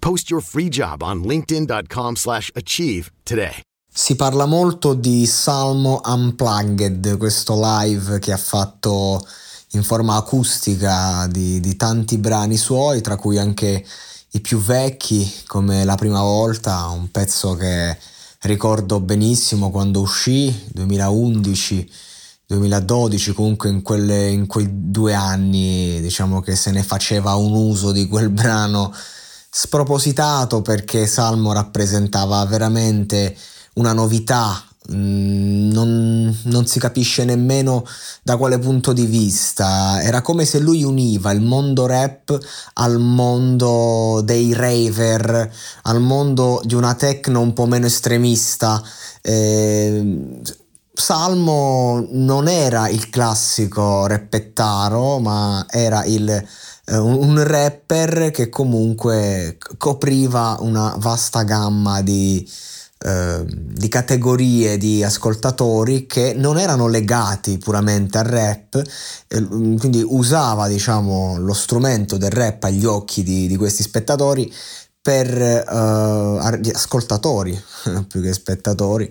Post your free job on linkedin.com/achieve slash achieve today. Si parla molto di Salmo Unplugged, questo live che ha fatto in forma acustica di, di tanti brani suoi, tra cui anche i più vecchi, come La prima volta, un pezzo che ricordo benissimo quando uscì, 2011. 2012 comunque in, quelle, in quei due anni diciamo che se ne faceva un uso di quel brano spropositato perché Salmo rappresentava veramente una novità mm, non, non, si capisce nemmeno da quale punto di vista. Era come se lui univa il mondo rap al mondo dei raver, al mondo di una techno un po' meno estremista. Eh, Salmo non era il classico reppettaro, ma era il, eh, un rapper che comunque copriva una vasta gamma di, eh, di categorie di ascoltatori che non erano legati puramente al rap, eh, quindi usava diciamo, lo strumento del rap agli occhi di, di questi spettatori per uh, ascoltatori più che spettatori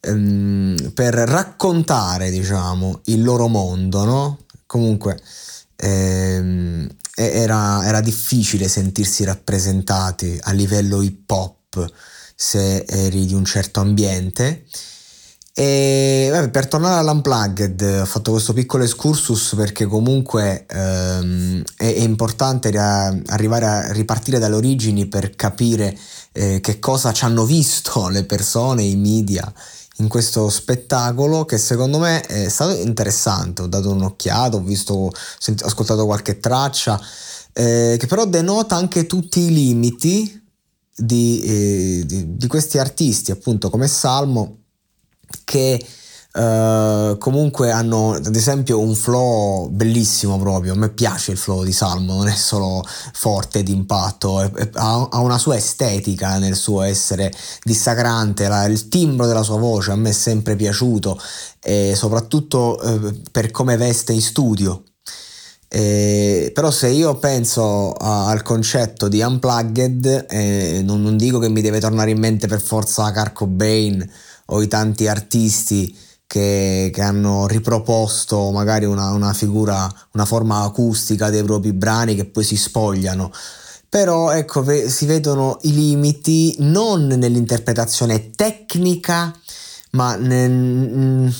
ehm, per raccontare, diciamo, il loro mondo, no? Comunque ehm, era, era difficile sentirsi rappresentati a livello hip hop se eri di un certo ambiente. E vabbè, per tornare all'Unplugged ho fatto questo piccolo excursus perché comunque ehm, è, è, importante arrivare a ripartire dalle origini per capire eh, che cosa ci hanno visto le persone, i media in questo spettacolo che secondo me è stato interessante, ho dato un'occhiata, ho visto, sent- ascoltato qualche traccia, eh, che però denota anche tutti i limiti di, eh, di, di questi artisti, appunto come Salmo, che Uh, comunque hanno ad esempio un flow bellissimo proprio. A me piace il flow di Salmo non è solo forte d'impatto è, è, ha, ha, una sua estetica nel suo essere dissacrante la, il timbro della sua voce a me è sempre piaciuto e soprattutto uh, per come veste in studio eh, però se io penso a, al concetto di unplugged eh, non, non, dico che mi deve tornare in mente per forza Carco Bane o i tanti artisti che, che hanno riproposto magari una, una figura, una forma acustica dei propri brani che poi si spogliano. Però ecco si vedono i limiti non nell'interpretazione tecnica ma nel,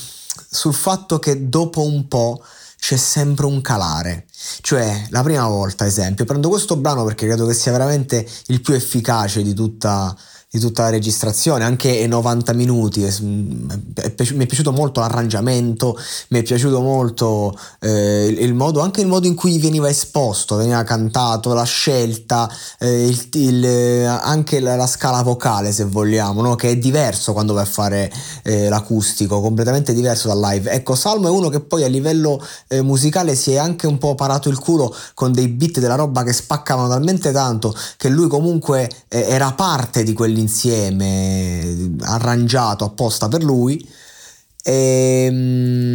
sul fatto che dopo un po' c'è sempre un calare. Cioè la prima volta esempio prendo questo brano perché credo che sia veramente il più efficace di tutta di tutta la registrazione, anche i 90 minuti. mi è piaciuto molto l'arrangiamento, mi è piaciuto molto eh, il, modo, anche il modo in cui veniva esposto, veniva cantato, la scelta, eh, il, il, anche la, la, scala vocale, se vogliamo, no? che è diverso quando vai a fare eh, l'acustico, completamente diverso dal live. Ecco, Salmo è uno che poi a livello eh, musicale si è anche un po' parato il culo con dei beat della roba che spaccavano talmente tanto che lui comunque eh, era parte di quell'insieme insieme arrangiato apposta per lui. E, ehm,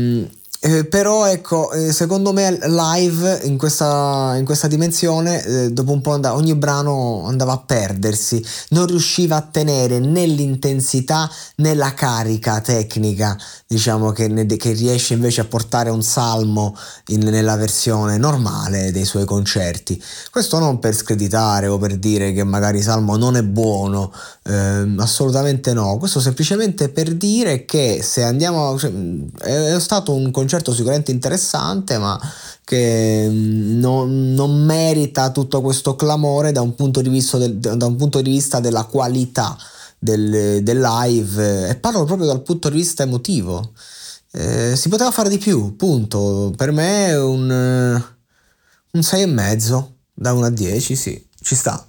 Eh, però ecco, eh, secondo me live in questa, in questa dimensione, eh, dopo un po' andava, ogni brano andava a perdersi, non riusciva a tenere né l'intensità né la carica tecnica, diciamo, che, ne, che riesce invece a portare un salmo in, nella versione normale dei suoi concerti. Questo non per screditare o per dire che magari Salmo non è buono, eh, assolutamente no, questo semplicemente per dire che se andiamo, cioè, è stato un concerto concerto sicuramente interessante, ma che mm, non, non merita tutto questo clamore da un punto di vista, del, un punto di vista della qualità del, del, live e parlo proprio dal punto di vista emotivo. Eh, si poteva fare di più, punto. Per me un, un 6,5 da 1 a 10, sì, ci sta.